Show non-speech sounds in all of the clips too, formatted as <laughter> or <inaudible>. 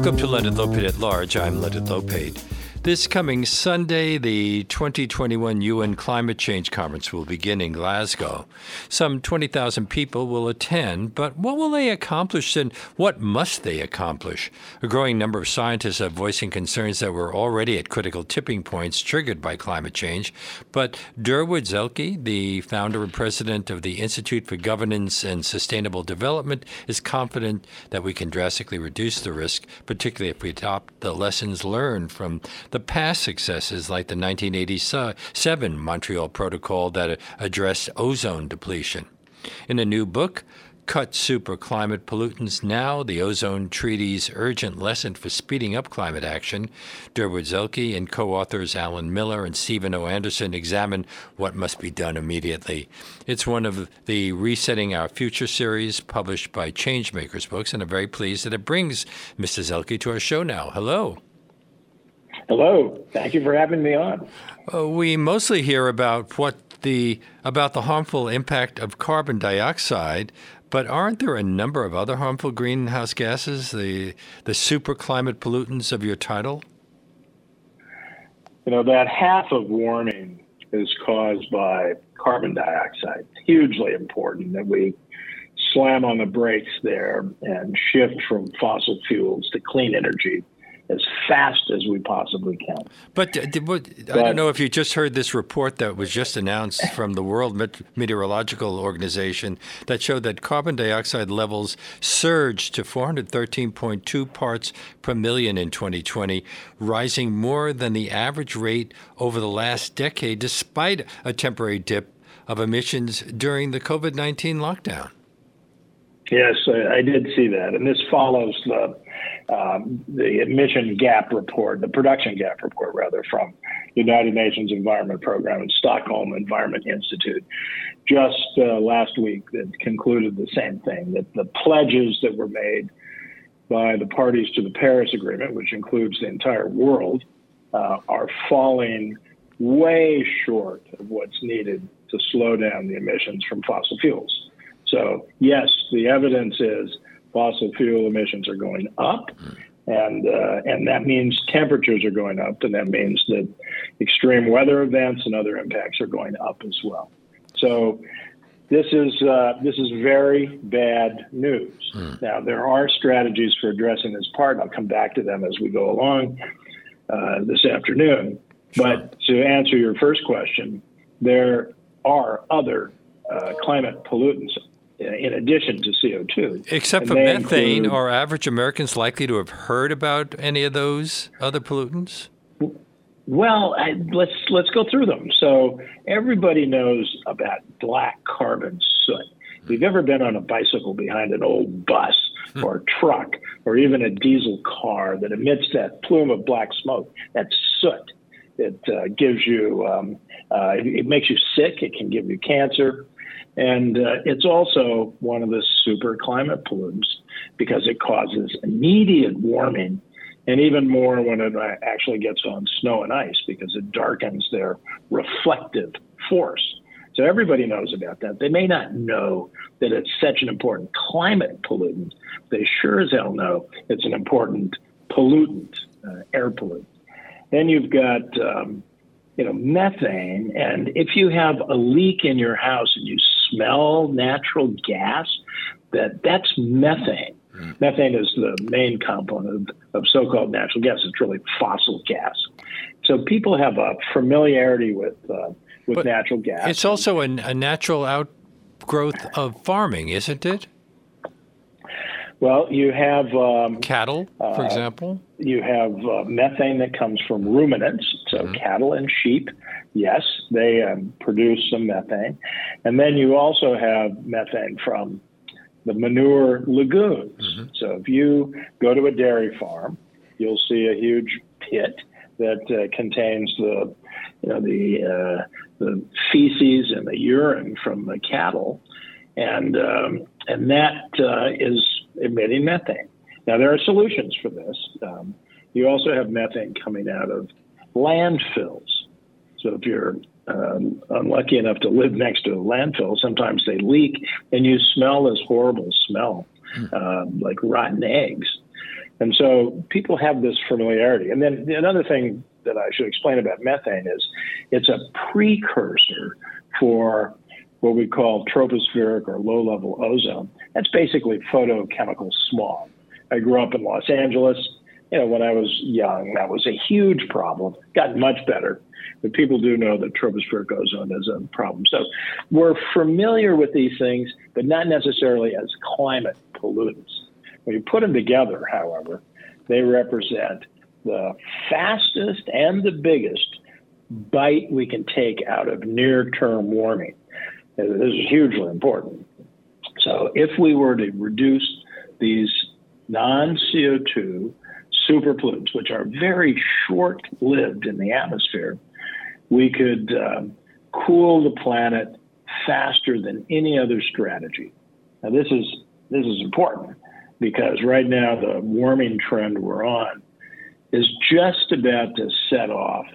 Welcome to Leonard Lopate at Large. I'm Leonard Lopate. This coming Sunday, the 2021 UN Climate Change Conference will begin in Glasgow. Some 20,000 people will attend, but what will they accomplish and what must they accomplish? A growing number of scientists are voicing concerns that we're already at critical tipping points triggered by climate change. But Durwood Zaelke, the founder and president of the Institute for Governance and Sustainable Development, is confident that we can drastically reduce the risk, particularly if we adopt the lessons learned from the past successes like the 1987 Montreal Protocol that uh, addressed ozone depletion. In a new book, Cut Super Climate Pollutants Now, the Ozone Treaty's Urgent Lesson for Speeding Up Climate Action, Durwood Zaelke and co authors Alan Miller and Stephen O. Anderson examine what must be done immediately. It's one of the Resetting Our Future series published by Changemakers Books, and I'm very pleased that it brings Mr. Zaelke to our show now. Hello. Hello. Thank you for having me on. Uh, we mostly hear about what the about the harmful impact of carbon dioxide, but aren't there a number of other harmful greenhouse gases, the the super climate pollutants of your title? You know that half of warming is caused by carbon dioxide. It's hugely important that we slam on the brakes there and shift from fossil fuels to clean energy as fast as we possibly can. But, uh, but, I don't know if you just heard this report that was just announced <laughs> from the World Meteorological Organization that showed that carbon dioxide levels surged to 413.2 parts per million in 2020, rising more than the average rate over the last decade, despite a temporary dip of emissions during the COVID 19 lockdown. Yes, I did see that. And this follows the um, the emission gap report, the production gap report, rather, from United Nations Environment Program and Stockholm Environment Institute, just uh, last week that concluded the same thing that the pledges that were made by the parties to the Paris Agreement, which includes the entire world, uh, are falling way short of what's needed to slow down the emissions from fossil fuels. So, yes, the evidence is fossil fuel emissions are going up. And, uh, and that means temperatures are going up, and that means that extreme weather events and other impacts are going up as well. So this is uh, this is very bad news. Mm. Now there are strategies for addressing this part, I'll come back to them as we go along uh, this afternoon. Sure. But to answer your first question, there are other uh, climate pollutants in addition to CO2. Except for methane, include, are average Americans likely to have heard about any of those other pollutants? Well, I, let's let's go through them. So everybody knows about black carbon soot. If you've ever been on a bicycle behind an old bus hmm. or a truck or even a diesel car that emits that plume of black smoke, that soot. It uh, gives you, um, uh, it, it makes you sick. It can give you cancer. And uh, it's also one of the super climate pollutants because it causes immediate warming and even more when it actually gets on snow and ice because it darkens their reflective force. So everybody knows about that. They may not know that it's such an important climate pollutant. They sure as hell know it's an important pollutant, uh, air pollutant. Then you've got um, you know methane, and if you have a leak in your house and you smell natural gas, that that's methane. Mm. Methane is the main component of, of so-called natural gas. It's really fossil gas. So people have a familiarity with uh, with but natural gas. It's also a, a natural outgrowth of farming, isn't it? Well, you have um, cattle, for uh, example. You have uh, methane that comes from ruminants, so mm-hmm. cattle and sheep. Yes, they um, produce some methane, and then you also have methane from the manure lagoons. Mm-hmm. So if you go to a dairy farm, you'll see a huge pit that uh, contains the you know the uh, the feces and the urine from the cattle, and um, and that uh, is emitting methane. Now, there are solutions for this. Um, you also have methane coming out of landfills. So if you're um, unlucky enough to live next to a landfill, sometimes they leak and you smell this horrible smell, uh, like rotten eggs. And so people have this familiarity. And then another thing that I should explain about methane is it's a precursor for what we call tropospheric or low level ozone. That's basically photochemical smog. I grew up in Los Angeles you know, when I was young, that was a huge problem. Got much better, but people do know that tropospheric ozone is a problem. So we're familiar with these things, but not necessarily as climate pollutants. When you put them together, however, they represent the fastest and the biggest bite we can take out of near-term warming. This is hugely important. So if we were to reduce these non-CO2 superfluids, which are very short lived in the atmosphere, we could um, cool the planet faster than any other strategy. Now, this is, this is important because right now the warming trend we're on is just about to set off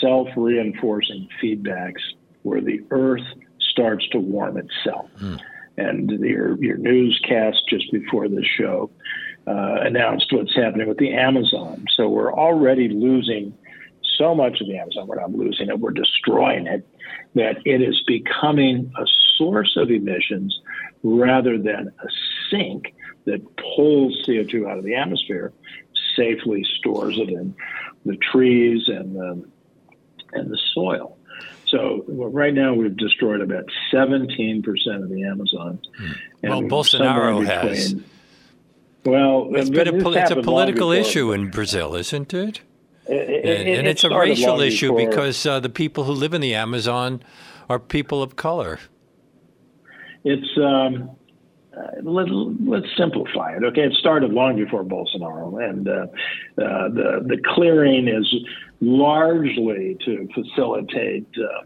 self reinforcing feedbacks where the earth starts to warm itself. Mm. And your, your newscast just before the show uh, announced what's happening with the Amazon. So we're already losing so much of the Amazon. We're not losing it, we're destroying it, that it is becoming a source of emissions rather than a sink that pulls CO2 out of the atmosphere, safely stores it in the trees and the, and the soil. So well, right now we've destroyed about 17% of the Amazon. Hmm. Well, Bolsonaro has. Well, it's, been a, it's a political issue in Brazil, isn't it? it, it and, and it's a racial issue before. because uh, the people who live in the Amazon are people of color. It's um, uh, let, us simplify it. Okay, it started long before Bolsonaro, and uh, uh, the the clearing is largely to facilitate uh,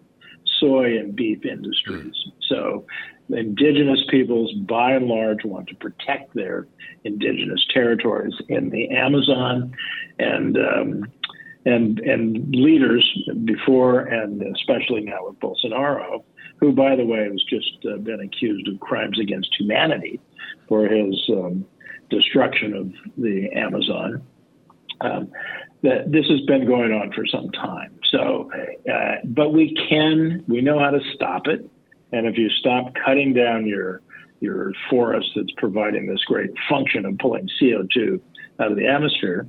soy and beef industries. So, indigenous peoples, by and large, want to protect their indigenous territories in the Amazon, and um, and and leaders before and especially now with Bolsonaro who, by the way, has just uh, been accused of crimes against humanity for his um, destruction of the Amazon. Um, that this has been going on for some time. So, uh, but we can, we know how to stop it. And if you stop cutting down your your forest that's providing this great function of pulling CO2 out of the atmosphere,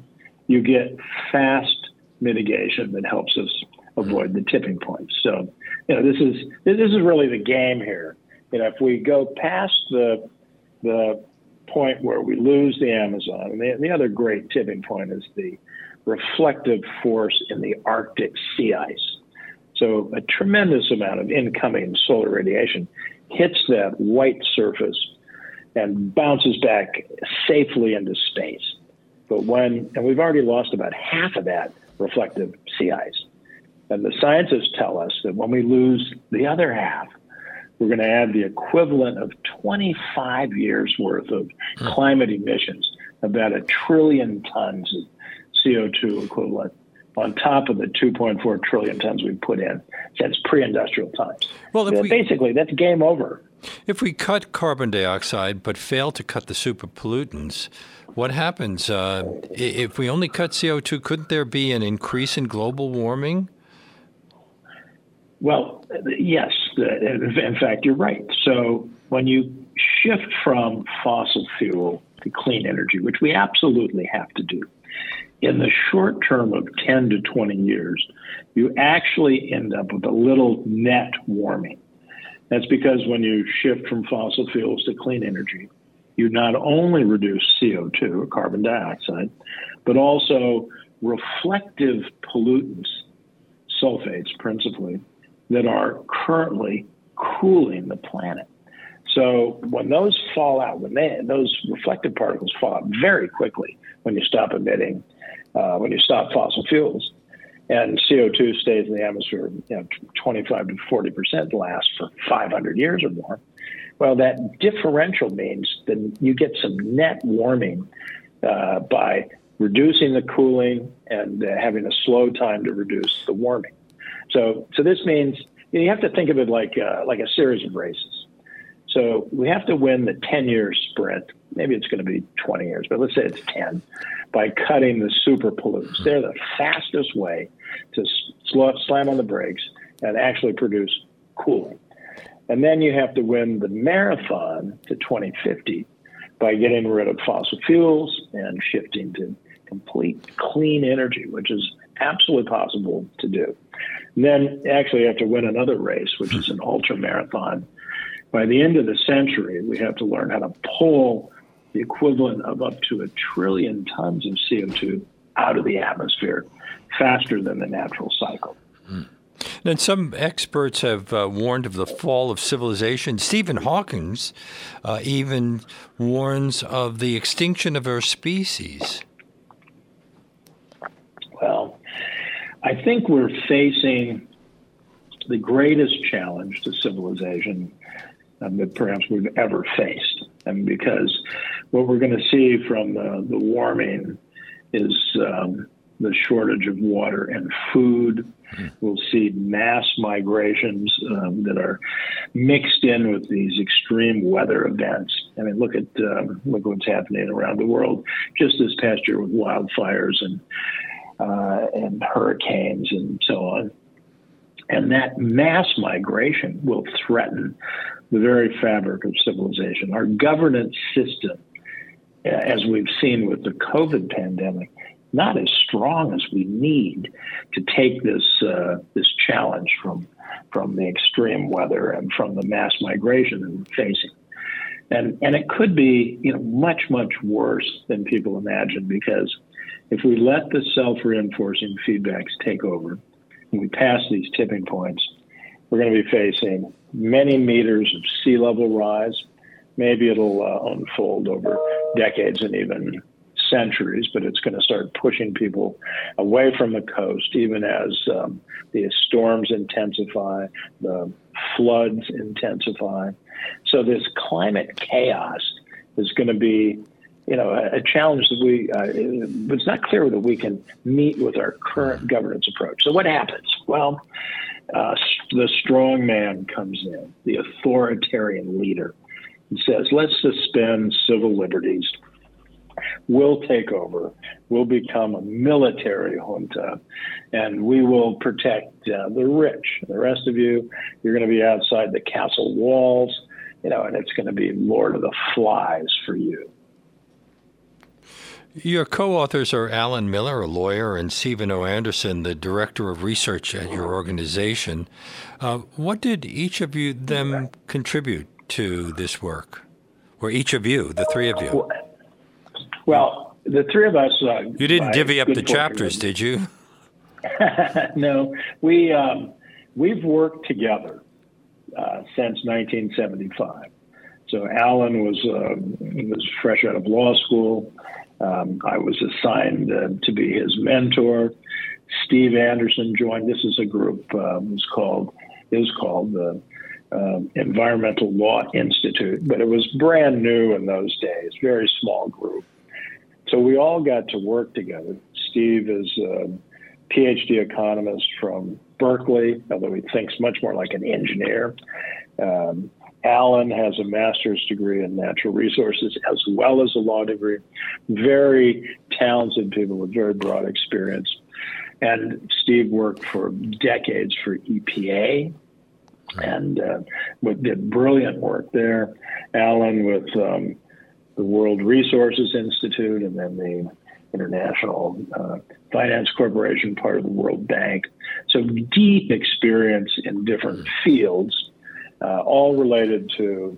you get fast mitigation that helps us avoid the tipping point. So you know, this is this is really the game here. You know, if we go past the the point where we lose the Amazon, and the, the other great tipping point is the reflective force in the Arctic sea ice. So a tremendous amount of incoming solar radiation hits that white surface and bounces back safely into space. But when, and we've already lost about half of that reflective sea ice. And the scientists tell us that when we lose the other half, we're going to add the equivalent of 25 years worth of hmm. climate emissions, about a trillion tons of CO2 equivalent on top of the 2.4 trillion tons we've put in since pre-industrial times. Well, we, basically, that's game over. If we cut carbon dioxide but fail to cut the super pollutants, what happens? Uh, if we only cut CO2, couldn't there be an increase in global warming? Well, yes. In fact, you're right. So when you shift from fossil fuel to clean energy, which we absolutely have to do, in the short term of 10 to 20 years, you actually end up with a little net warming. That's because when you shift from fossil fuels to clean energy, you not only reduce CO2 carbon dioxide, but also reflective pollutants, sulfates principally, that are currently cooling the planet. So when those fall out, when they, those reflective particles fall out very quickly when you stop emitting, uh, when you stop fossil fuels, and CO2 stays in the atmosphere, you know, 25 to 40 percent lasts for 500 years or more. Well, that differential means that you get some net warming uh, by reducing the cooling and uh, having a slow time to reduce the warming. So, so this means you have to think of it like uh, like a series of races. So we have to win the 10 year sprint. Maybe it's going to be 20 years, but let's say it's 10 by cutting the super pollutants. They're the fastest way to slam on the brakes and actually produce cooling. And then you have to win the marathon to 2050 by getting rid of fossil fuels and shifting to complete clean energy, which is absolutely possible to do. And then actually you have to win another race, which is an ultra marathon. By the end of the century, we have to learn how to pull the equivalent of up to a trillion tons of CO2 out of the atmosphere faster than the natural cycle. Mm. And some experts have uh, warned of the fall of civilization. Stephen Hawkins uh, even warns of the extinction of our species. Well, I think we're facing the greatest challenge to civilization um, that perhaps we've ever faced. And because what we're going to see from the, the warming is um, the shortage of water and food. Mm. We'll see mass migrations um, that are mixed in with these extreme weather events. I mean, look at um, look what's happening around the world just this past year with wildfires and uh, and hurricanes and so on. And that mass migration will threaten the very fabric of civilization. Our governance system, as we've seen with the COVID pandemic, not as strong as we need to take this uh, this challenge from from the extreme weather and from the mass migration that we're facing. And and it could be you know much much worse than people imagine because if we let the self-reinforcing feedbacks take over we pass these tipping points, we're going to be facing many meters of sea level rise. Maybe it'll uh, unfold over decades and even centuries, but it's going to start pushing people away from the coast, even as um, the storms intensify, the floods intensify. So this climate chaos is going to be you know, a, a challenge that we, uh, it's not clear that we can meet with our current governance approach. So what happens? Well, uh, the strong man comes in, the authoritarian leader, and says, let's suspend civil liberties. We'll take over. We'll become a military junta, and we will protect uh, the rich. The rest of you, you're going to be outside the castle walls, you know, and it's going to be Lord of the Flies for you. Your co authors are Alan Miller, a lawyer, and Stephen O. Anderson, the director of research at your organization. Uh, what did each of you them contribute to this work? Or each of you, the three of you? Well, the three of us. Uh, you didn't divvy up the chapters, did you? <laughs> no, we um, we've worked together uh, since 1975. So Alan was uh, was fresh out of law school. Um, I was assigned uh, to be his mentor. Steve Anderson joined. This is a group um, was called is called the uh, Environmental Law Institute, but it was brand new in those days, very small group. So we all got to work together. Steve is a PhD economist from Berkeley, although he thinks much more like an engineer. Um, Alan has a master's degree in natural resources as well as a law degree. Very talented people with very broad experience. And Steve worked for decades for EPA and uh, did brilliant work there. Alan with um, the World Resources Institute and then the International uh, Finance Corporation, part of the World Bank. So deep experience in different fields uh, all related to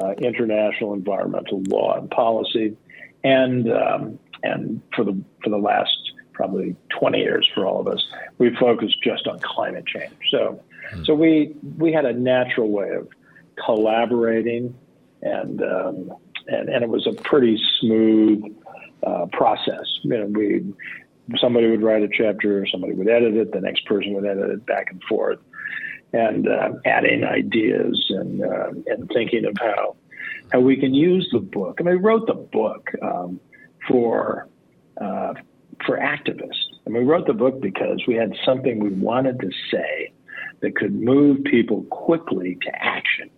uh, international environmental law and policy, and um, and for the for the last probably 20 years for all of us, we focused just on climate change. So mm-hmm. so we we had a natural way of collaborating, and um, and and it was a pretty smooth uh, process. You know, we somebody would write a chapter, somebody would edit it, the next person would edit it back and forth and uh, adding ideas and uh, and thinking of how how we can use the book. I mean, I wrote the book um, for uh, for activists, and we wrote the book because we had something we wanted to say that could move people quickly to action.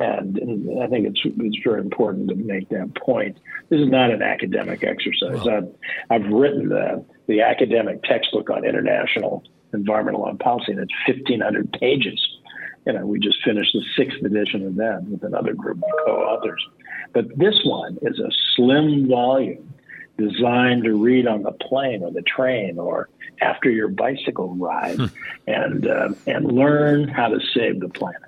And, and, I think it's it's very important to make that point. This is not an academic exercise. I've, I've written the, the academic textbook on international environmental law and policy, and it's 1,500 pages. You know, we just finished the sixth edition of that with another group of co-authors. But this one is a slim volume designed to read on the plane or the train or after your bicycle ride hmm. and uh, and learn how to save the planet.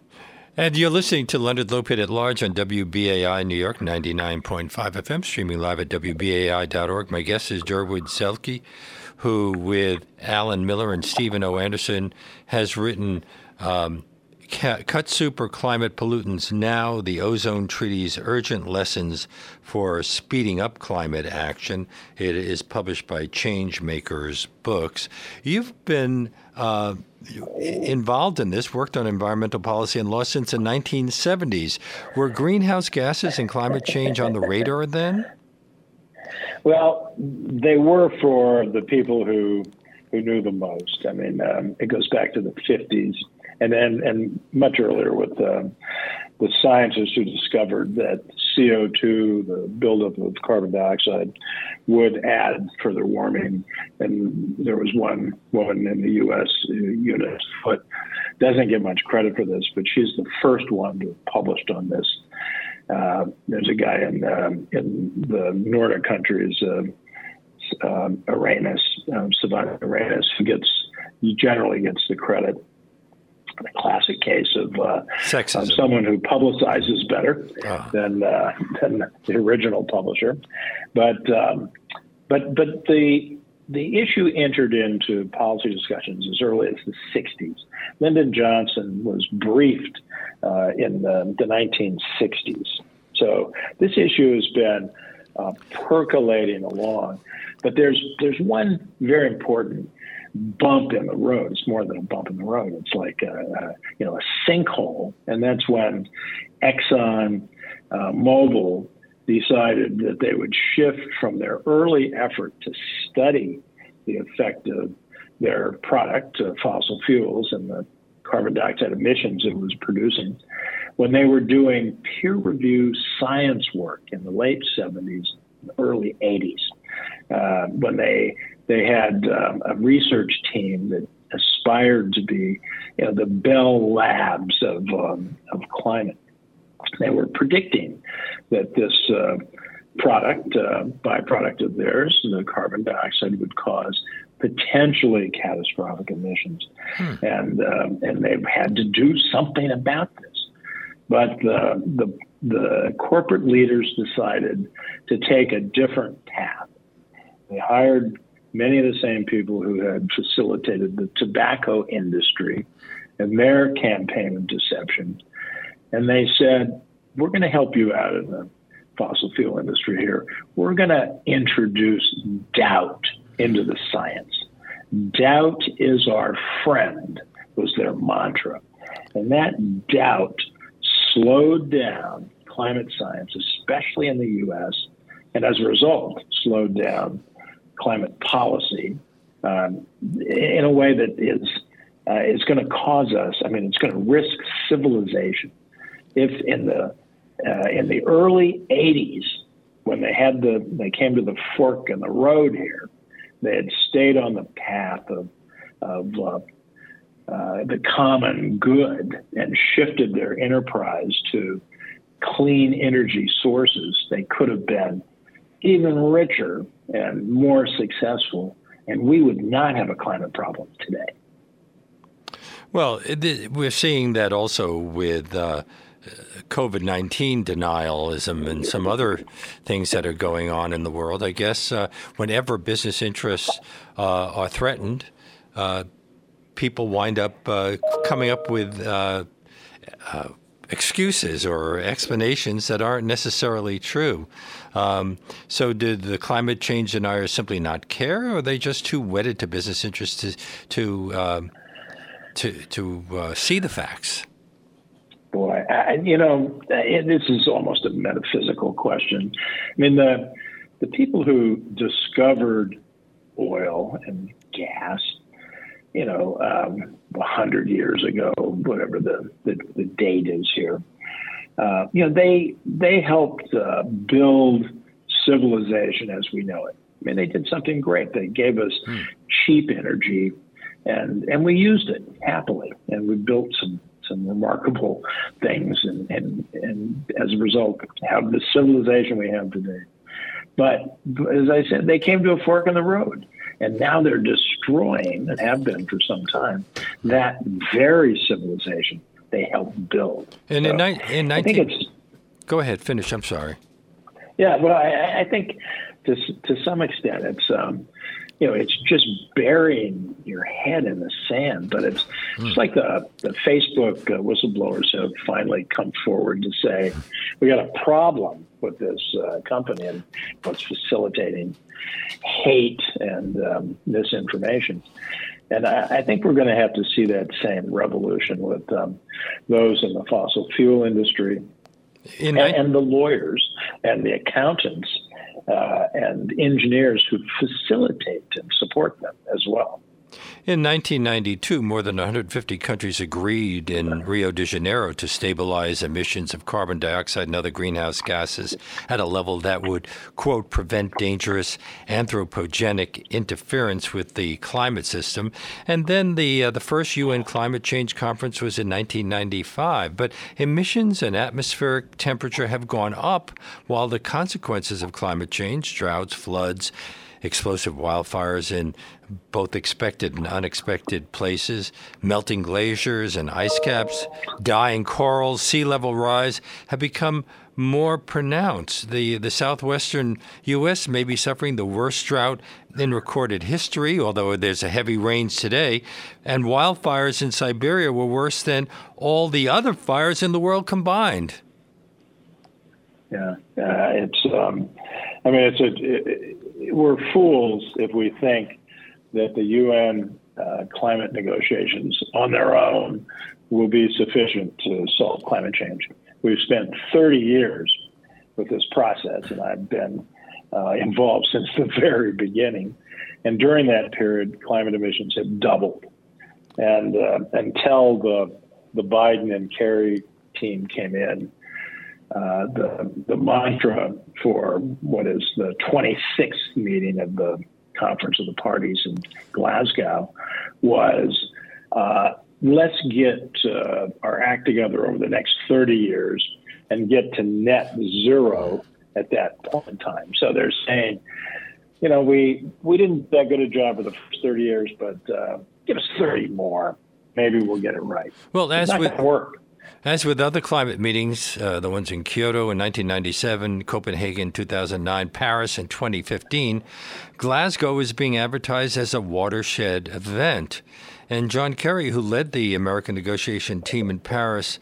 And you're listening to Leonard Lopate at Large on WBAI New York 99.5 FM, streaming live at WBAI.org. My guest is Durwood Zaelke, who, with Alan Miller and Stephen O. Anderson, has written um, Cut Super Climate Pollutants Now, the Ozone Treaty's Urgent Lessons for Speeding Up Climate Action. It is published by Changemakers Books. You've been uh, involved in this, worked on environmental policy and law since the 1970s. Were greenhouse gases and climate change on the radar then? Well, they were for the people who who knew the most. I mean, um, it goes back to the 50s and then and much earlier with uh, the scientists who discovered that CO2, the buildup of carbon dioxide, would add further warming. And there was one woman in the U.S. unit but doesn't get much credit for this, but she's the first one to have published on this. Uh, there's a guy in um, in the Nordic countries, uh, um, Arrhenius, um, Svante Arrhenius, who gets he generally gets the credit a classic case of, uh, of someone who publicizes better oh. than uh, <laughs> than the original publisher. But um, but but the the issue entered into policy discussions as early as the 60s. Lyndon Johnson was briefed uh, in the, the, 1960s. So this issue has been uh, percolating along. But there's there's one very important bump in the road. It's more than a bump in the road. It's like a, a you know a sinkhole, and that's when Exxon uh, Mobil decided that they would shift from their early effort to study the effect of their product, uh, fossil fuels, and the carbon dioxide emissions it was producing. When they were doing peer review science work in the late 70s, early 80s, uh, when they they had um, a research team that aspired to be you know, the Bell Labs of, um, of climate. They were predicting that this uh, product, uh, byproduct of theirs, the carbon dioxide, would cause potentially catastrophic emissions, hmm. and um, and they've had to do something about this. But the, the the corporate leaders decided to take a different path. They hired many of the same people who had facilitated the tobacco industry and their campaign of deception. And they said, We're going to help you out of the fossil fuel industry here. We're going to introduce doubt into the science. Doubt is our friend, was their mantra. And that doubt slowed down climate science, especially in the US, and as a result, slowed down climate policy um, in a way that is uh, is going to cause us. I mean, it's going to risk civilization. If in the uh, in the early '80s, when they had the they came to the fork in the road here, they had stayed on the path of of uh, uh, the common good and shifted their enterprise to clean energy sources. They could have been even richer and more successful, and we would not have a climate problem today. Well, we're seeing that also with uh, COVID 19 denialism and some other things that are going on in the world. I guess uh, whenever business interests uh, are threatened, uh, people wind up uh, coming up with uh, excuses or explanations that aren't necessarily true. Um, so, did the climate change deniers simply not care, or are they just too wedded to business interests to to um, to, to uh, see the facts? Boy, I, you know, this is almost a metaphysical question. I mean, the the people who discovered oil and gas you know, um, 100 years ago, whatever the, the, the date is here. uh, you know, they they helped uh, build civilization as we know it. I mean, they did something great. They gave us hmm. cheap energy, and and we used it happily, and we built some some remarkable things, and and and as a result, have the civilization we have today. But as I said, they came to a fork in the road, and now they're destroying, and have been for some time, that very civilization they helped build. And so in, ni- in 19- I think it's. Go ahead, finish. I'm sorry. Yeah, well, I, I think to to some extent it's um, you know it's just burying your head in the sand. But it's mm. it's like the the Facebook uh, whistleblowers have finally come forward to say we got a problem with this uh, company and what's facilitating hate and um, misinformation. And I, I, think we're going to have to see that same revolution with um, those in the fossil fuel industry and, and, the lawyers and the accountants uh, and engineers who facilitate and support them as well. In 1992, more than 150 countries agreed in Rio de Janeiro to stabilize emissions of carbon dioxide and other greenhouse gases at a level that would, quote, prevent dangerous anthropogenic interference with the climate system. And then the, uh, the first UN climate change conference was in 1995. But emissions and atmospheric temperature have gone up while the consequences of climate change, droughts, floods, explosive wildfires in both expected and unexpected places, melting glaciers and ice caps, dying corals, sea level rise have become more pronounced. The, the southwestern U.S. may be suffering the worst drought in recorded history, although there's a heavy rains today, and wildfires in Siberia were worse than all the other fires in the world combined. Yeah, uh, it's. Um, I mean, it's a. we're fools if we think that the UN uh, climate negotiations on their own will be sufficient to solve climate change. We've spent 30 years with this process, and I've been uh, involved since the <laughs> very beginning. And during that period, climate emissions have doubled. And uh, until the the Biden and Kerry team came in, uh, the the mantra for what is the 26th meeting of the Conference of the Parties in Glasgow was uh, let's get uh, our act together over the next 30 years and get to net zero at that point in time. So they're saying, you know, we we didn't do that good a job for the first 30 years, but uh, give us 30 more. Maybe we'll get it right. Well, as with work. As with other climate meetings, uh, the ones in Kyoto in 1997, Copenhagen 2009, Paris in 2015, Glasgow is being advertised as a watershed event. And John Kerry, who led the American negotiation team in Paris,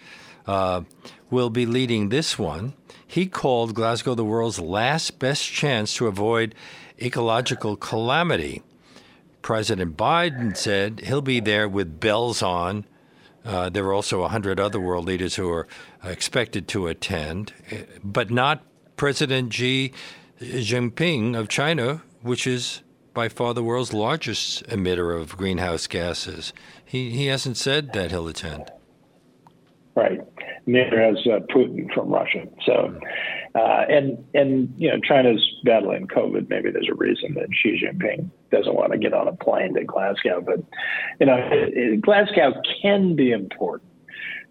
uh, will be leading this one. He called Glasgow the world's last best chance to avoid ecological calamity. President Biden said he'll be there with bells on uh, there are also 100 other world leaders who are expected to attend, but not President Xi Jinping of China, which is by far the world's largest emitter of greenhouse gases. He, he hasn't said that he'll attend. Right. Neither has uh, Putin from Russia. So, uh, and and you know, China's battling COVID. Maybe there's a reason that Xi Jinping doesn't want to get on a plane to Glasgow. But you know, it, it, Glasgow can be important,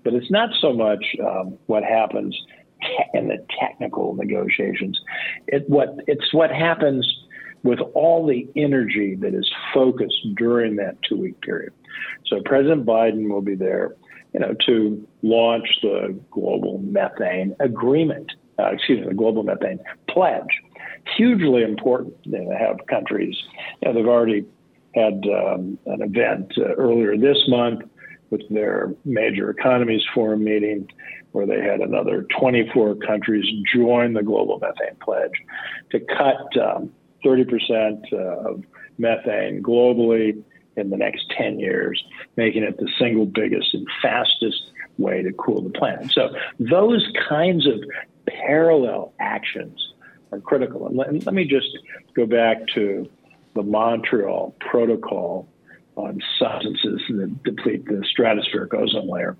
but it's not so much um, what happens in the technical negotiations. It what it's what happens with all the energy that is focused during that two week period. So President Biden will be there, you know, to launch the global methane agreement uh, excuse me, the global methane pledge. Hugely important you know, to have countries. You know, they've already had um, an event uh, earlier this month with their major economies forum meeting where they had another 24 countries join the global methane pledge to cut um, 30% uh, of methane globally in the next 10 years, making it the single biggest and fastest way to cool the planet. So those kinds of parallel actions are critical. And let, let me just go back to the Montreal Protocol on substances that deplete the stratospheric ozone layer,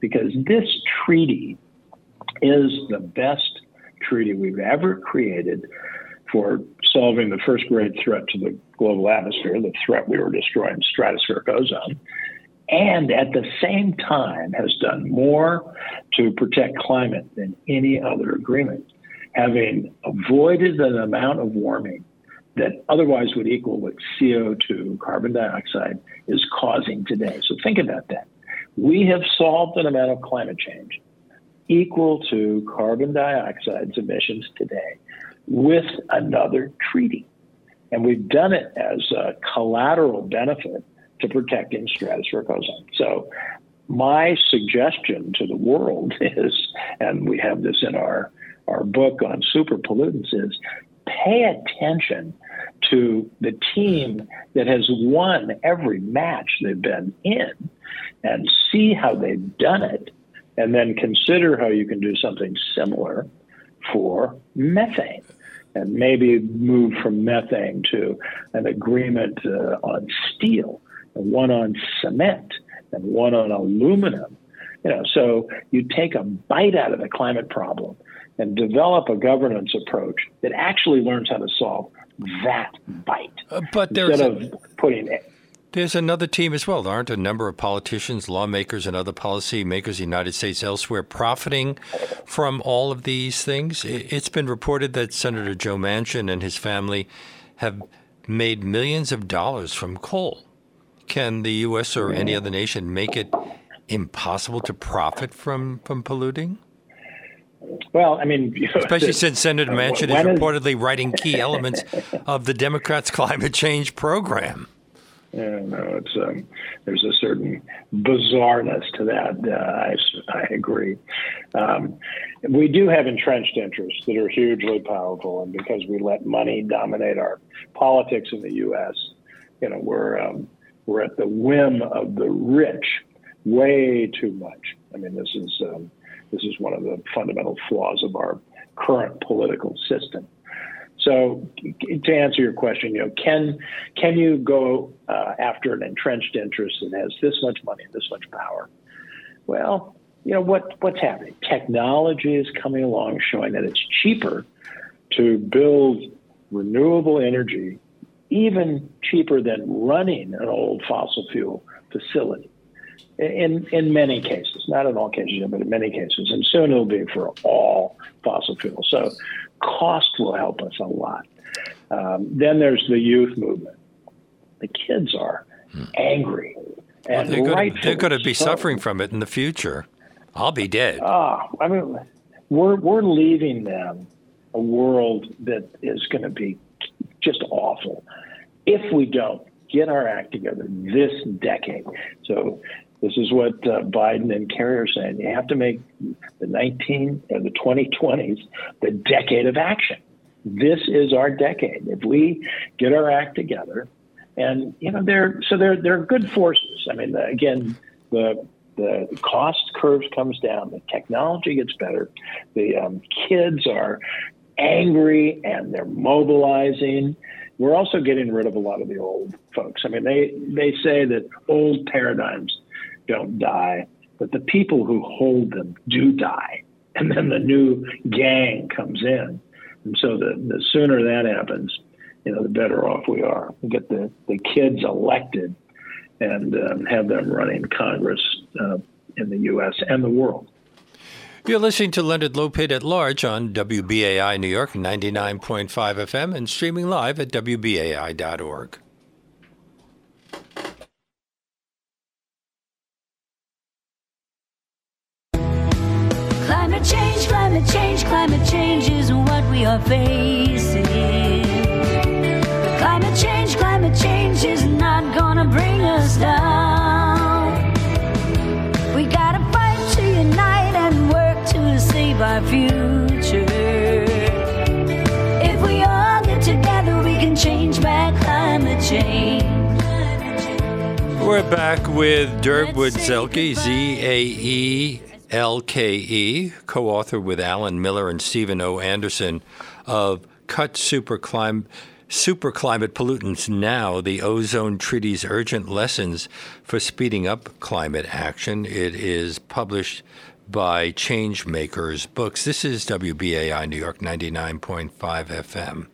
because this treaty is the best treaty we've ever created for solving the first great threat to the global atmosphere, the threat we were destroying stratospheric ozone, and at the same time has done more to protect climate than any other agreement, having avoided an amount of warming that otherwise would equal what CO2, carbon dioxide, is causing today. So think about that. We have solved an amount of climate change equal to carbon dioxide's emissions today with another treaty. And we've done it as a collateral benefit to protecting stratospheric ozone. So, my suggestion to the world <laughs> is, and we have this in our, our book on super pollutants, is pay attention to the team that has won every match they've been in and see how they've done it, and then consider how you can do something similar for methane and maybe move from methane to an agreement uh, on steel, and one on cement, and one on aluminum. You know, so you take a bite out of the climate problem and develop a governance approach that actually learns how to solve that bite. Uh, but there's instead a, of putting there's another team as well. There aren't a number of politicians, lawmakers, and other policymakers in the United States elsewhere profiting from all of these things. It's been reported that Senator Joe Manchin and his family have made millions of dollars from coal. Can the U.S. or any other nation make it impossible to profit from, from polluting? Well, I mean, <laughs> especially since Senator Manchin is reportedly writing key elements of the Democrats' <laughs> climate change program. Yeah, no, it's um, there's a certain bizarreness to that. Uh, I, I agree. Um, we do have entrenched interests that are hugely powerful, and because we let money dominate our politics in the U.S., you know, we're um, we're at the whim of the rich way too much. I mean, this is um, this is one of the fundamental flaws of our current political system. So, to answer your question, you know, can can you go uh, after an entrenched interest that has this much money and this much power? Well, you know what what's happening? Technology is coming along, showing that it's cheaper to build renewable energy, even cheaper than running an old fossil fuel facility. In in many cases, not in all cases, but in many cases, and soon it'll be for all fossil fuels. So cost will help us a lot. Um, then there's the youth movement. The kids are hmm. angry. And well, they're going to be so. suffering from it in the future. I'll be dead. Ah, I mean, we're we're leaving them a world that is going to be just awful if we don't get our act together this decade. So this is what uh, Biden and Kerry are saying. You have to make the 19 or the 2020s the decade of action. This is our decade. If we get our act together, and you know they're so they're they're good forces. I mean, again, the the cost curves comes down, the technology gets better, the um, kids are angry and they're mobilizing. We're also getting rid of a lot of the old folks. I mean, they they say that old paradigms don't die, but the people who hold them do die. And then the new gang comes in. And so the, the sooner that happens, you know, the better off we are. We get the, the kids elected and um, have them running Congress uh, in the U.S. and the world. You're listening to Leonard Lopate at Large on WBAI New York 99.5 FM and streaming live at WBAI.org. Climate change, climate change climate change is what we are facing. Climate change, climate change is not gonna bring us down. Our future. If we all get together, we can change back climate change. We're back with Durwood Zaelke, Z A E LKE, co author with Alan Miller and Stephen O. Anderson of Cut Super, Clim- Super Climate Pollutants Now, the Ozone Treaty's Urgent Lessons for Speeding Up Climate Action. It is published by Changemakers Books. This is WBAI New York 99.5 FM.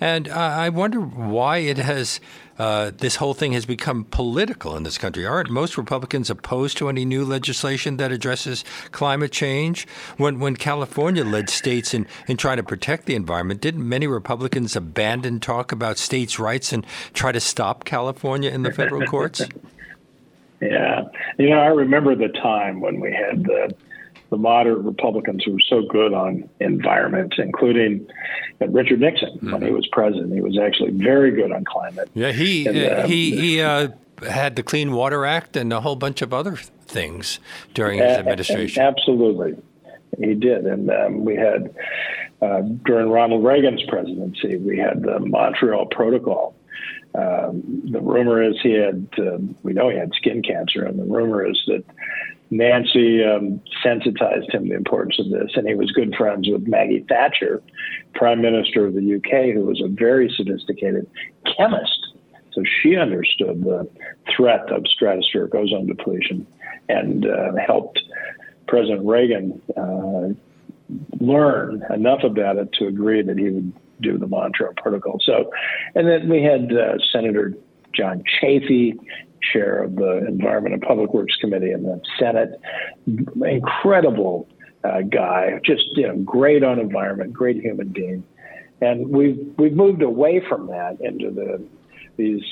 And I wonder why it has. Uh, this whole thing has become political in this country. Aren't most Republicans opposed to any new legislation that addresses climate change? When when California led states in, in trying to protect the environment, didn't many Republicans abandon talk about states' rights and try to stop California in the federal courts? <laughs> Yeah, you know, I remember the time when we had the the moderate Republicans who were so good on environment, including Richard Nixon mm-hmm. when he was president. He was actually very good on climate. Yeah, he and, uh, he he uh, had the Clean Water Act and a whole bunch of other things during his administration. absolutely, he did, and um, we had uh, during Ronald Reagan's presidency, we had the Montreal Protocol. Um, the rumor is he had, uh, we know he had skin cancer, and the rumor is that Nancy um, sensitized him to the importance of this, and he was good friends with Maggie Thatcher, Prime Minister of the UK, who was a very sophisticated chemist. So she understood the threat of stratospheric ozone depletion and uh, helped President Reagan uh, learn enough about it to agree that he would do the Montreal Protocol. So, and then we had uh, Senator John Chafee chair of the Environment and Public Works Committee in the Senate. Incredible uh, guy, just you know, great on environment, great human being, and we've we've moved away from that into the these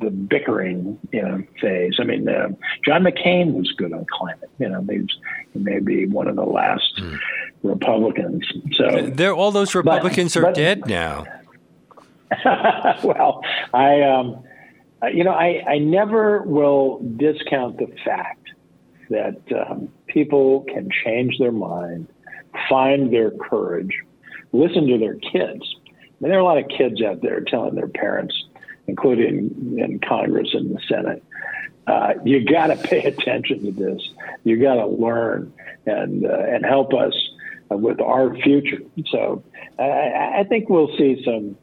the bickering you know phase. I mean, uh, John McCain was good on climate. You know, he's he may be one of the last mm. Republicans. So there, all those Republicans but, are but, dead now. <laughs> well, I um, you know, I, I never will discount the fact that um, people can change their mind, find their courage, listen to their kids. I mean, there are a lot of kids out there telling their parents, including in Congress and the Senate, uh, you got to pay <laughs> attention to this. You got to learn and uh, and help us with our future. So I, I think we'll see some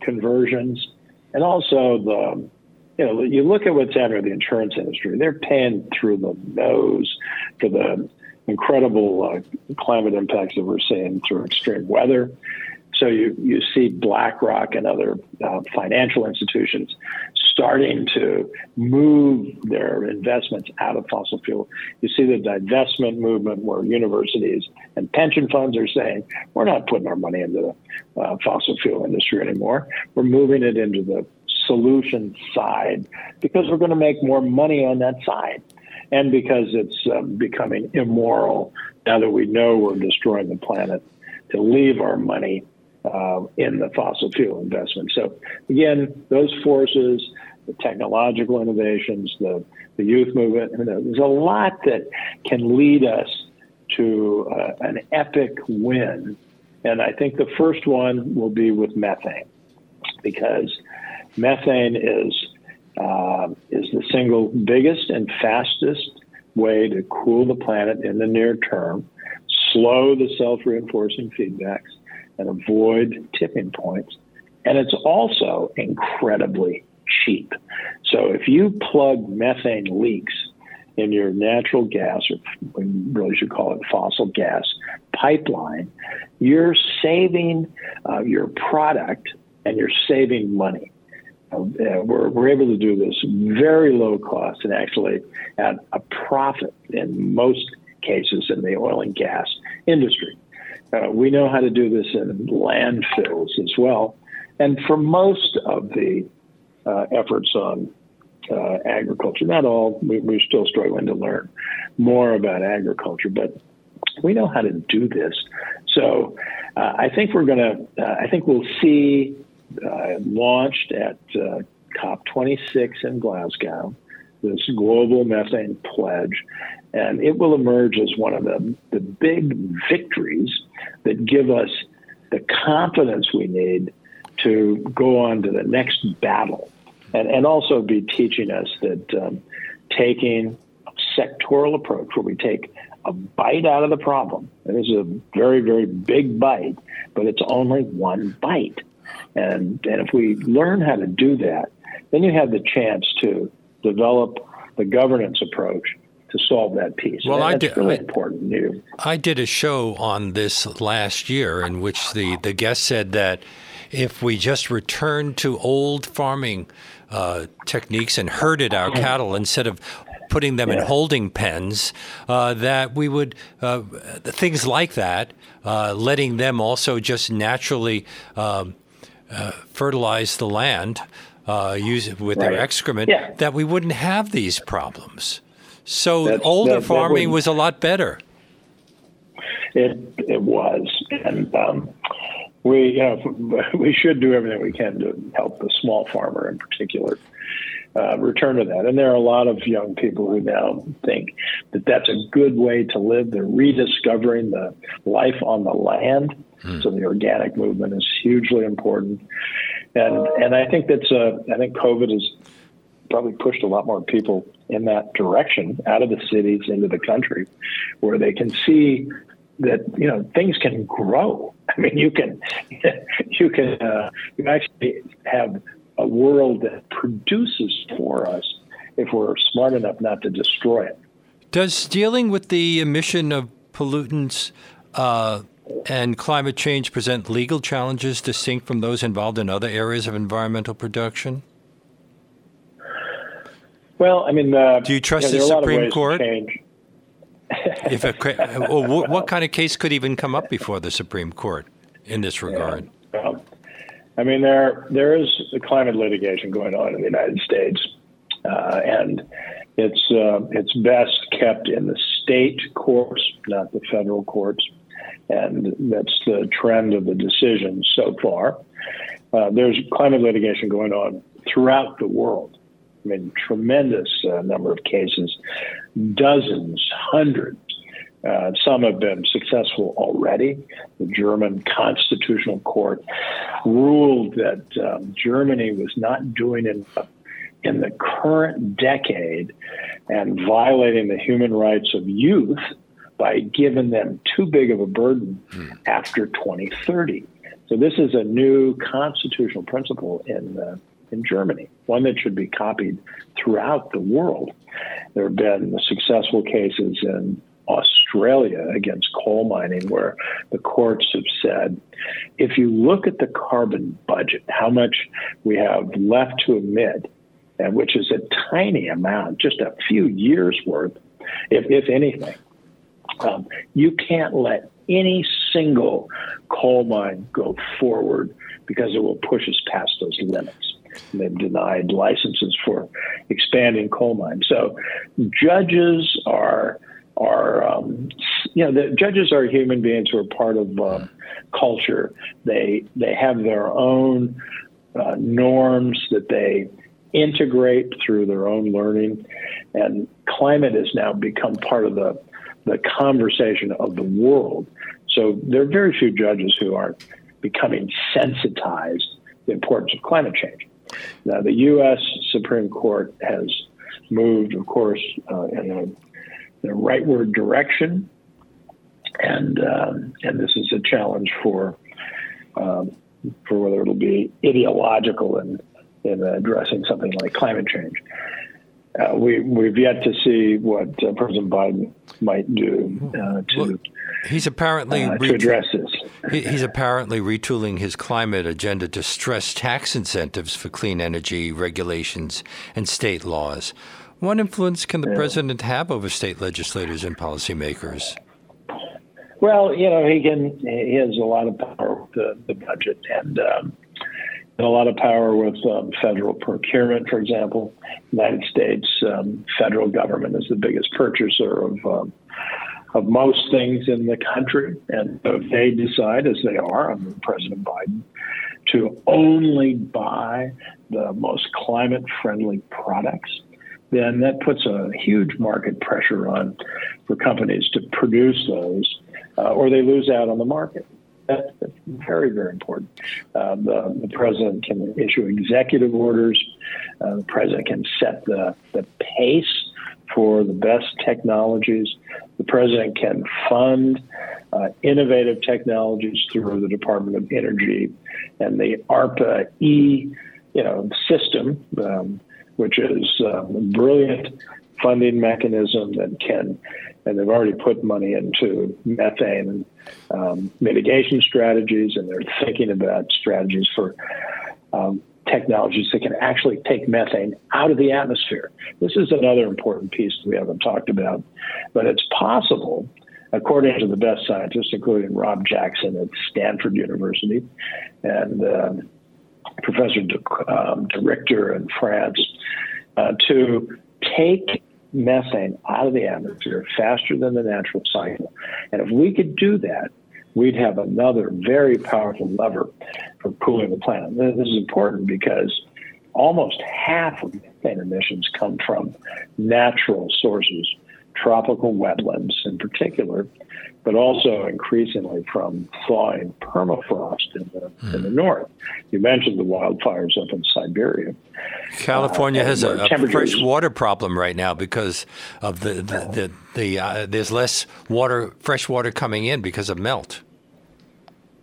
conversions, and also the you know, you look at what's happening with the insurance industry. They're paying through the nose for the incredible uh, climate impacts that we're seeing through extreme weather. So you, you see BlackRock and other uh, financial institutions starting to move their investments out of fossil fuel. You see the divestment movement where universities and pension funds are saying, we're not putting our money into the uh, fossil fuel industry anymore. We're moving it into the solution side because we're going to make more money on that side and because it's um, becoming immoral now that we know we're destroying the planet to leave our money uh, in the fossil fuel investment. So again, those forces, the technological innovations, the, the youth movement, there's a lot that can lead us to uh, an epic win. And I think the first one will be with methane because Methane is uh, is the single biggest and fastest way to cool the planet in the near term, slow the self-reinforcing feedbacks, and avoid tipping points. And it's also incredibly cheap. So if you plug methane leaks in your natural gas, or really should call it fossil gas pipeline, you're saving uh, your product and you're saving money. Uh, we're, we're able to do this very low cost and actually at a profit in most cases in the oil and gas industry. Uh, we know how to do this in landfills as well. And for most of the uh, efforts on uh, agriculture, not all, we, are still struggling to learn more about agriculture, but we know how to do this. So uh, I think we're going to, uh, I think we'll see uh, launched at uh, COP26 in Glasgow, this global methane pledge, and it will emerge as one of the, the big victories that give us the confidence we need to go on to the next battle and, and also be teaching us that um, taking a sectoral approach where we take a bite out of the problem. It is a very, very big bite, but it's only one bite. And, and if we learn how to do that, then you have the chance to develop the governance approach to solve that piece. Well, I did- really I- I did a show on this last year in which the, the guest said that if we just returned to old farming uh, techniques and herded our cattle instead of putting them in holding pens, uh, that we would, uh, things like that, uh, letting them also just naturally um, uh, fertilize the land. Uh, use it with their excrement, Yeah. that we wouldn't have these problems. So That's- older that- that farming would- was a lot better. It it was, and um, we you know <laughs> we should do everything we can to help the small farmer in particular uh, return to that. And there are a lot of young people who now think that that's a good way to live. They're rediscovering the life on the land. So the organic movement is hugely important, and and I think that's uh, I think COVID has probably pushed a lot more people in that direction out of the cities into the country where they can see that you know things can grow i mean you can <laughs> you can uh, you actually have a world that produces for us if we're smart enough not to destroy it Does dealing with the emission of pollutants uh, and climate change present legal challenges distinct from those involved in other areas of environmental production? well i mean uh, Do you trust know, the there are a lot of Supreme Court? <laughs> If a, or what kind of case could even come up before the Supreme Court in this regard? Um, I mean, there there is climate litigation going on in the United States, uh, and it's uh, it's best kept in the state courts, not the federal courts, and that's the trend of the decisions so far. Uh, there's climate litigation going on throughout the world. I mean, tremendous uh, number of cases, dozens, hundreds. Uh, some have been successful already. The German Constitutional Court ruled that um, Germany was not doing enough in the current decade and violating the human rights of youth by giving them too big of a burden after 2030. So this is a new constitutional principle in uh, in Germany, one that should be copied throughout the world. There have been successful cases in Australia against coal mining where the courts have said if you look at the carbon budget, how much we have left to emit, and which is a tiny amount, just a few years worth, if, if anything, um, you can't let any single coal mine go forward because it will push us past those limits. They've denied licenses for expanding coal mines. So judges are are um, you know the judges are human beings who are part of um, culture. They they have their own uh, norms that they integrate through their own learning, and climate has now become part of the the conversation of the world. So there are very few judges who aren't becoming sensitized to the importance of climate change. Now, the U.S. Supreme Court has moved, of course, uh, in a, a rightward direction, and um, and this is a challenge for um, for whether it'll be ideological in in addressing something like climate change. Uh, we we've yet to see what uh, President Biden might do uh, to He's apparently uh, to address this. he- he's apparently retooling his climate agenda to stress tax incentives for clean energy regulations and state laws. What influence can the president have over state legislators and policymakers? Well, you know, he can. He has a lot of power with the, the budget and um, and a lot of power with um, federal procurement. For example, United States um, federal government is the biggest purchaser of um, of most things in the country, and if they decide, as they are under President Biden, to only buy the most climate friendly products, then that puts a huge market pressure on for companies to produce those, uh, or they lose out on the market. That's, very, very important. Uh, the, the president can issue executive orders. Uh, the president can set the, the pace for the best technologies. The president can fund uh, innovative technologies through the Department of Energy and the ARPA E, you know, system, um, which is um, brilliant funding mechanism that can, and they've already put money into methane um, mitigation strategies, and they're thinking about strategies for um, technologies that can actually take methane out of the atmosphere. This is another important piece that we haven't talked about, but it's possible, according to the best scientists, including Rob Jackson at Stanford University and um, Professor de, um, Richter in France, uh, to take methane out of the atmosphere faster than the natural cycle. And if we could do that, we'd have another very powerful lever for cooling the planet. This is important because almost half of methane emissions come from natural sources, tropical wetlands in particular, but also increasingly from thawing permafrost in the, mm. in the north. You mentioned the wildfires up in Siberia. California uh, has a, a fresh water problem right now because of the the, the, the uh, there's less water, fresh water coming in because of melt.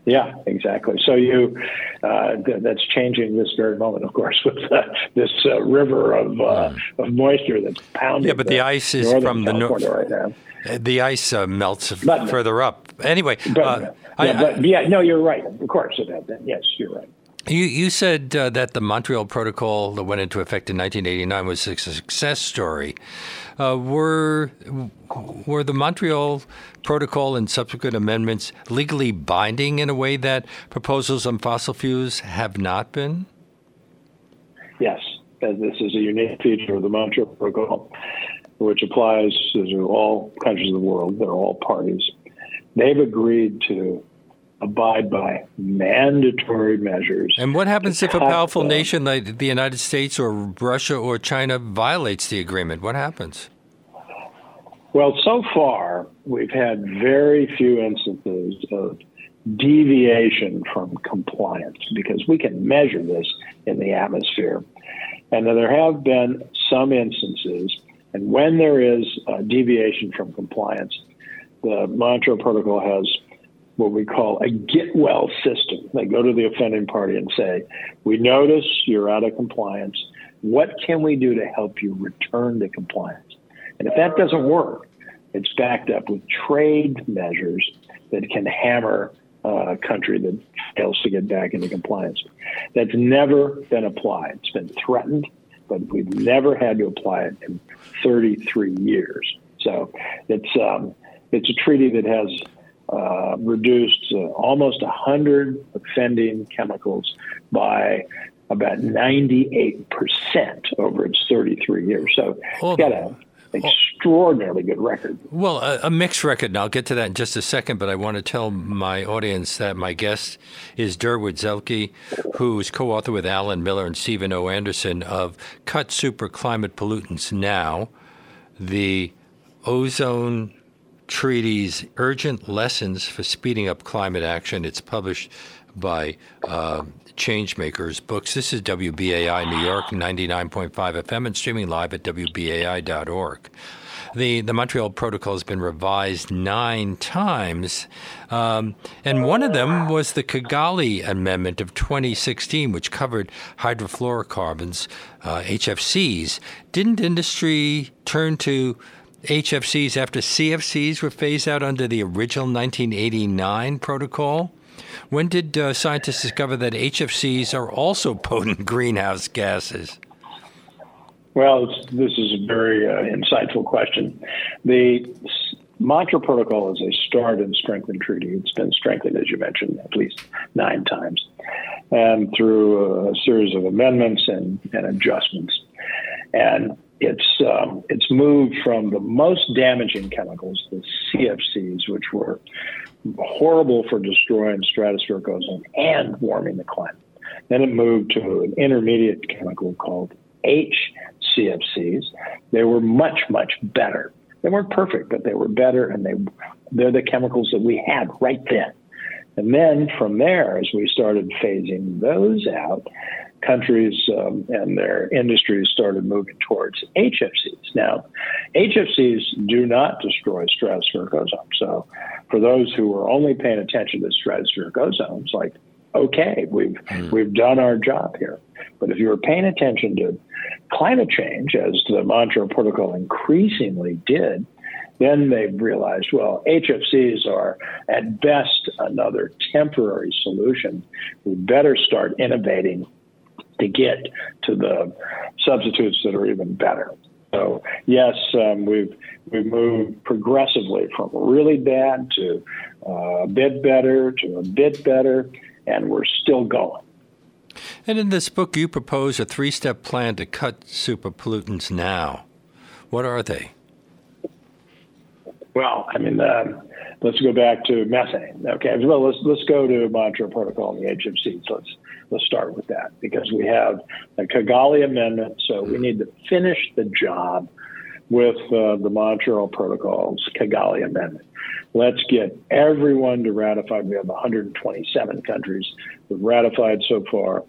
Yeah, exactly. So you uh, th- that's changing this very moment, of course, <laughs> with uh, this uh, river of uh, hmm. of moisture that's pounding. Yeah, but the ice is from the north right now. The ice uh, melts but, further up. Anyway, but, uh, yeah, I, but, yeah, no, you're right. Of course, yes, you're right. You, you said uh, that the Montreal Protocol that went into effect in 1989 was a success story. Uh, were were the Montreal Protocol and subsequent amendments legally binding in a way that proposals on fossil fuels have not been? Yes, this is a unique feature of the Montreal Protocol which applies to all countries of the world. They're all parties. They've agreed to abide by mandatory measures. And what happens if a powerful them. nation like the United States or Russia or China violates the agreement? What happens? Well, so far, we've had very few instances of deviation from compliance because we can measure this in the atmosphere. And there have been some instances and when there is a deviation from compliance, the Montreal Protocol has what we call a get well system. They go to the offending party and say, We notice you're out of compliance. What can we do to help you return to compliance? And if that doesn't work, it's backed up with trade measures that can hammer a country that fails to get back into compliance. That's never been applied. It's been threatened but we've never had to apply it in 33 years. So it's um, it's a treaty that has uh, reduced uh, almost 100 offending chemicals by about 98% over its 33 years. So Hold it's got a extraordinarily good record. Well, a, a, mixed record, and I'll get to that in just a second, but I want to tell my audience that my guest is Durwood Zaelke, who's co author with Alan Miller and Stephen O. Andersen of Cut Super Climate Pollutants Now, the Ozone Treaty's Urgent Lessons for Speeding Up Climate Action. It's published by uh, Changemakers Books. This is WBAI New York, 99.5 FM, and streaming live at WBAI.org. The, the Montreal Protocol has been revised nine times, um, and one of them was the Kigali Amendment of 2016, which covered hydrofluorocarbons, uh, HFCs. Didn't industry turn to HFCs after CFCs were phased out under the original 1989 protocol? When did uh, scientists discover that HFCs are also <laughs> potent greenhouse gases? Well, this is a very uh, insightful question. The Montreal Protocol is a starred and strengthened treaty. It's been strengthened, as you mentioned, at least nine times, and through a series of amendments and, and adjustments. And it's um, it's moved from the most damaging chemicals, the CFCs, which were horrible for destroying stratospheric ozone and warming the climate. Then it moved to an intermediate chemical called HCFCs. They were much, much better. They weren't perfect, but they were better, and they they're the chemicals that we had right then. And then from there, as we started phasing those out, countries um, and their industries started moving towards HFCs. Now, HFCs do not destroy stratospheric ozone. So, for those who are only paying attention to stratospheric ozone, it's like, okay, we've mm. we've done our job here. But if you were paying attention to climate change, as the Montreal Protocol increasingly did, then they realized, well, HFCs are at best another temporary solution. We better start innovating to get to the substitutes that are even better. So yes, um, we've we've moved progressively from really bad to uh, a bit better to a bit better, and we're still going. And in this book, you propose a three-step plan to cut super pollutants now. What are they? Well, I mean, um, let's go back to methane. Okay, well, let's let's go to Montreal Protocol and the HFCs. Let's let's start with that because we have the Kigali Amendment, so we need to finish the job with uh, the Montreal Protocol's Kigali Amendment. Let's get everyone to ratify. We have 127 countries that have ratified so far.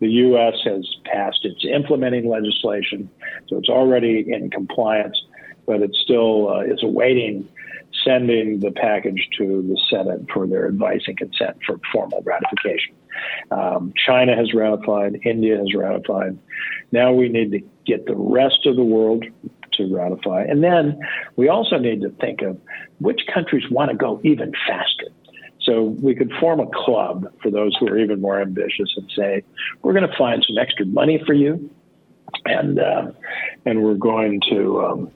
The U.S. has passed its implementing legislation, so it's already in compliance but it still uh, is awaiting sending the package to the Senate for their advice and consent for formal ratification. Um, China has ratified, India has ratified. Now we need to get the rest of the world to ratify. And then we also need to think of which countries want to go even faster. So we could form a club for those who are even more ambitious and say, we're going to find some extra money for you and uh, and we're going to um,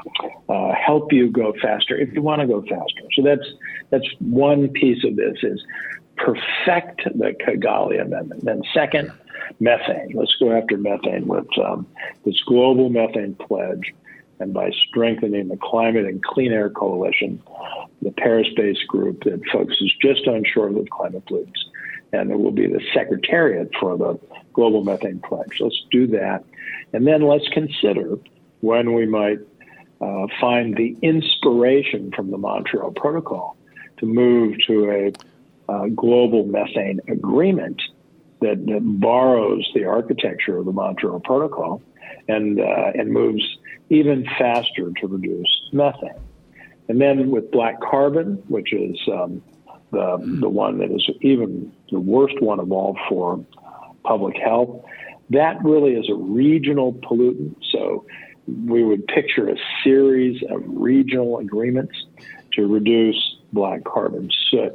uh, help you go faster if you want to go faster. So that's that's one piece of this is perfect the Kigali Amendment. Then second, methane. Let's go after methane with um, this global methane pledge. And by strengthening the Climate and Clean Air Coalition, the Paris based group that focuses just on short lived climate pollutants. And it will be the secretariat for the Global Methane Pledge. Let's do that. And then let's consider when we might uh, find the inspiration from the Montreal Protocol to move to a uh, global methane agreement that, that, borrows the architecture of the Montreal Protocol and uh, and moves even faster to reduce methane. And then with black carbon, which is um, the the one that is even the worst one of all for public health, that really is a regional pollutant. So we would picture a series of regional agreements to reduce black carbon soot,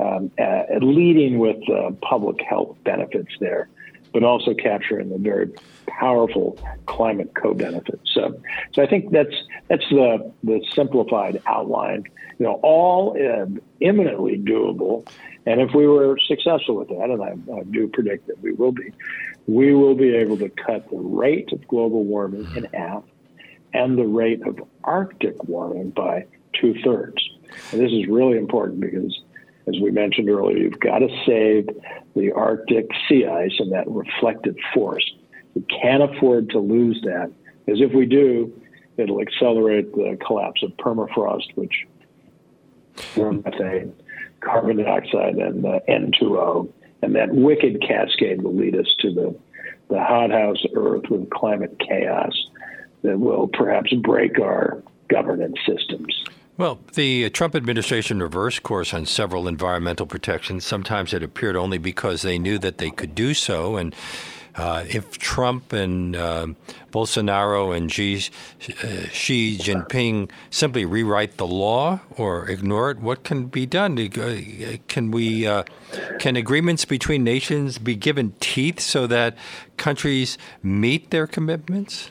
um, uh, leading with uh, public health benefits there, but also capturing the very powerful climate co-benefits. So, so I think that's that's the the simplified outline. You know, all uh, imminently doable, and if we were successful with that, and I, I do predict that we will be, we will be able to cut the rate of global warming in half and the rate of Arctic warming by two thirds. And this is really important because, as we mentioned earlier, you've got to save the Arctic sea ice and that reflective force. We can't afford to lose that, because if we do, it'll accelerate the collapse of permafrost, which methane, carbon dioxide, and uh, N2O and that wicked cascade will lead us to the, the hothouse Earth with climate chaos that will perhaps break our governance systems. Well, the Trump administration reversed course on several environmental protections. Sometimes it appeared only because they knew that they could do so. And uh, if Trump and uh, Bolsonaro and Xi, uh, Xi Jinping simply rewrite the law or ignore it, what can be done? Uh, can we can agreements between nations be given teeth so that countries meet their commitments?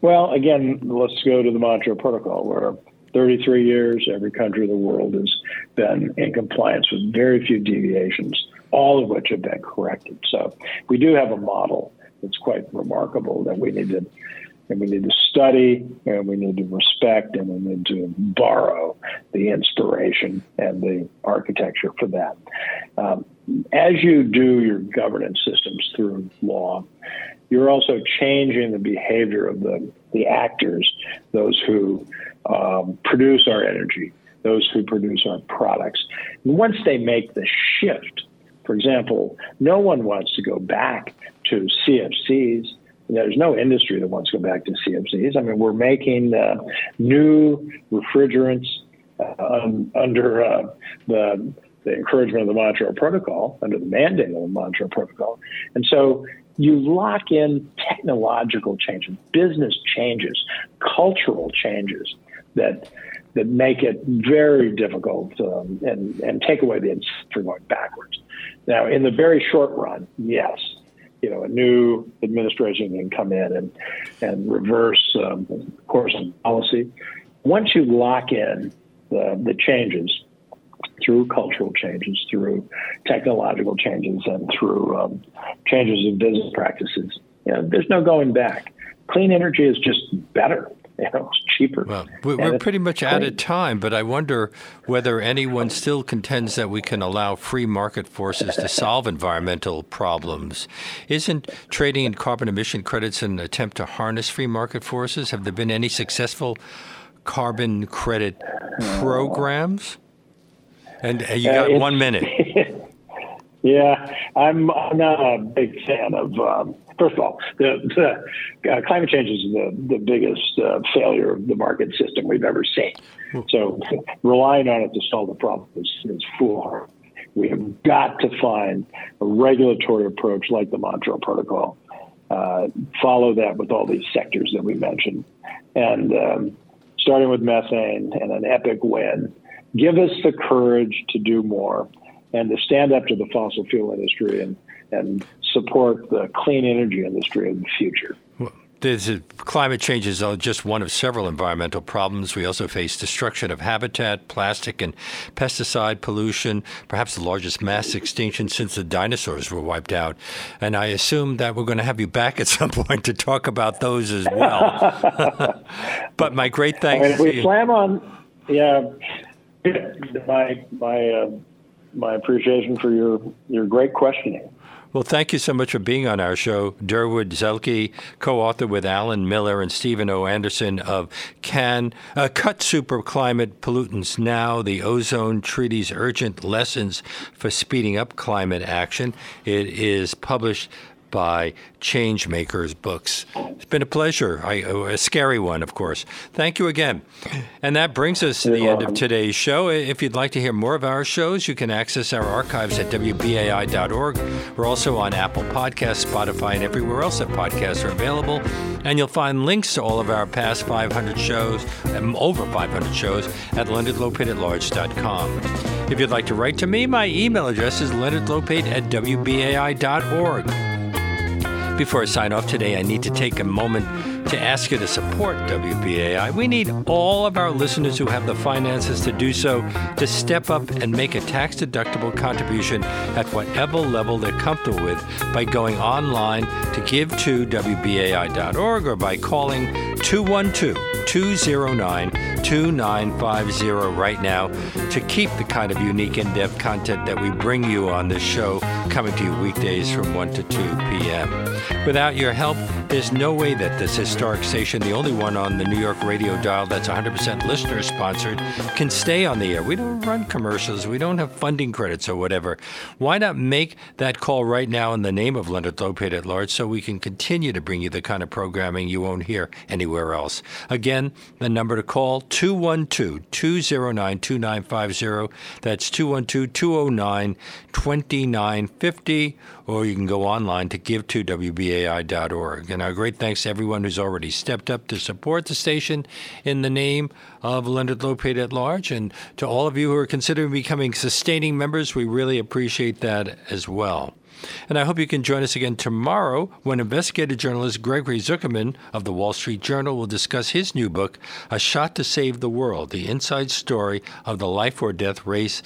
Well, again, let's go to the Montreal Protocol, where 33 years, every country in the world has been in compliance with very few deviations all of which have been corrected. So we do have a model that's quite remarkable that we need to and we need to study and we need to respect and we need to borrow the inspiration and the architecture for that. Um, as you do your governance systems through law, you're also changing the behavior of the, the actors, those who um, produce our energy, those who produce our products. And once they make the shift for example, no one wants to go back to CFCs. There's no industry that wants to go back to CFCs. I mean, we're making uh, new refrigerants um, under uh, the, the encouragement of the Montreal Protocol, under the mandate of the Montreal Protocol. And so you lock in technological changes, business changes, cultural changes that that make it very difficult um, and and take away the incentive for going backwards. Now, in the very short run, yes, you know, a new administration can come in and and reverse um, course on policy. Once you lock in the, the changes through cultural changes, through technological changes, and through um, changes in business practices, you know, there's no going back. Clean energy is just better. You know, it's cheaper. Well, we're pretty much clean. out of time, but I wonder whether anyone still contends that we can allow free market forces to solve environmental problems. Isn't trading in carbon emission credits an attempt to harness free market forces? Have there been any successful carbon credit programs? And uh, you got uh, one minute. <laughs> yeah, I'm, I'm not a big fan of. Um, first of all, the, the uh, climate change is the, the biggest uh, failure of the market system we've ever seen. So relying on it to solve the problem is, is foolhardy. We have got to find a regulatory approach like the Montreal Protocol. Uh, follow that with all these sectors that we mentioned, and um, starting with methane and an epic win give us the courage to do more and to stand up to the fossil fuel industry and, and support the clean energy industry of the future. Well, this is, climate change is just one of several environmental problems. We also face destruction of habitat, plastic and pesticide pollution, perhaps the largest mass extinction since the dinosaurs were wiped out. And I assume that we're going to have you back at some <laughs> point to talk about those as well. <laughs> but my great thanks. I mean, we slam on, yeah, my my uh, my appreciation for your your great questioning. Well, thank you so much for being on our show. Durwood Zaelke, co-author with Alan Miller and Stephen O. Andersen of Can uh, Cut Super Climate Pollutants Now, the Ozone Treaty's Urgent Lessons for Speeding Up Climate Action. It is published by Changemakers Books. It's been a pleasure, I, a scary one, of course. Thank you again. And that brings us to the end of today's show. If you'd like to hear more of our shows, you can access our archives at WBAI.org. We're also on Apple Podcasts, Spotify, and everywhere else that podcasts are available. And you'll find links to all of our past 500 shows, um, over 500 shows, at leonardlopate.large.com. If you'd like to write to me, my email address is leonardlopate at WBAI.org. Before I sign off today, I need to take a moment to ask you to support WBAI. We need all of our listeners who have the finances to do so to step up and make a tax deductible contribution at whatever level they're comfortable with by going online to give to WBAI.org or by calling 212 209 2950 right now to keep the kind of unique in depth content that we bring you on this show coming to you weekdays from 1 to 2 p.m. Without your help, there's no way that this historic station, the only one on the New York radio dial that's 100% listener sponsored, can stay on the air. We don't run commercials, we don't have funding credits or whatever. Why not make that call right now in the name of Leonard Lopate at large so we can continue to bring you the kind of programming you won't hear anywhere else? Again, the number to call 212 209 2950. That's 212 209 2950. Or you can go online to give to WBAI.org. And our great thanks to everyone who's already stepped up to support the station in the name of Leonard Lopate at large. And to all of you who are considering becoming sustaining members, we really appreciate that as well. And I hope you can join us again tomorrow when investigative journalist Gregory Zuckerman of the Wall Street Journal will discuss his new book, A Shot to Save the World The Inside Story of the Life or Death Race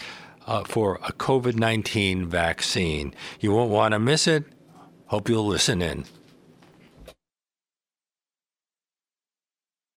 uh, for a COVID 19 vaccine. You won't want to miss it. Hope you'll listen in.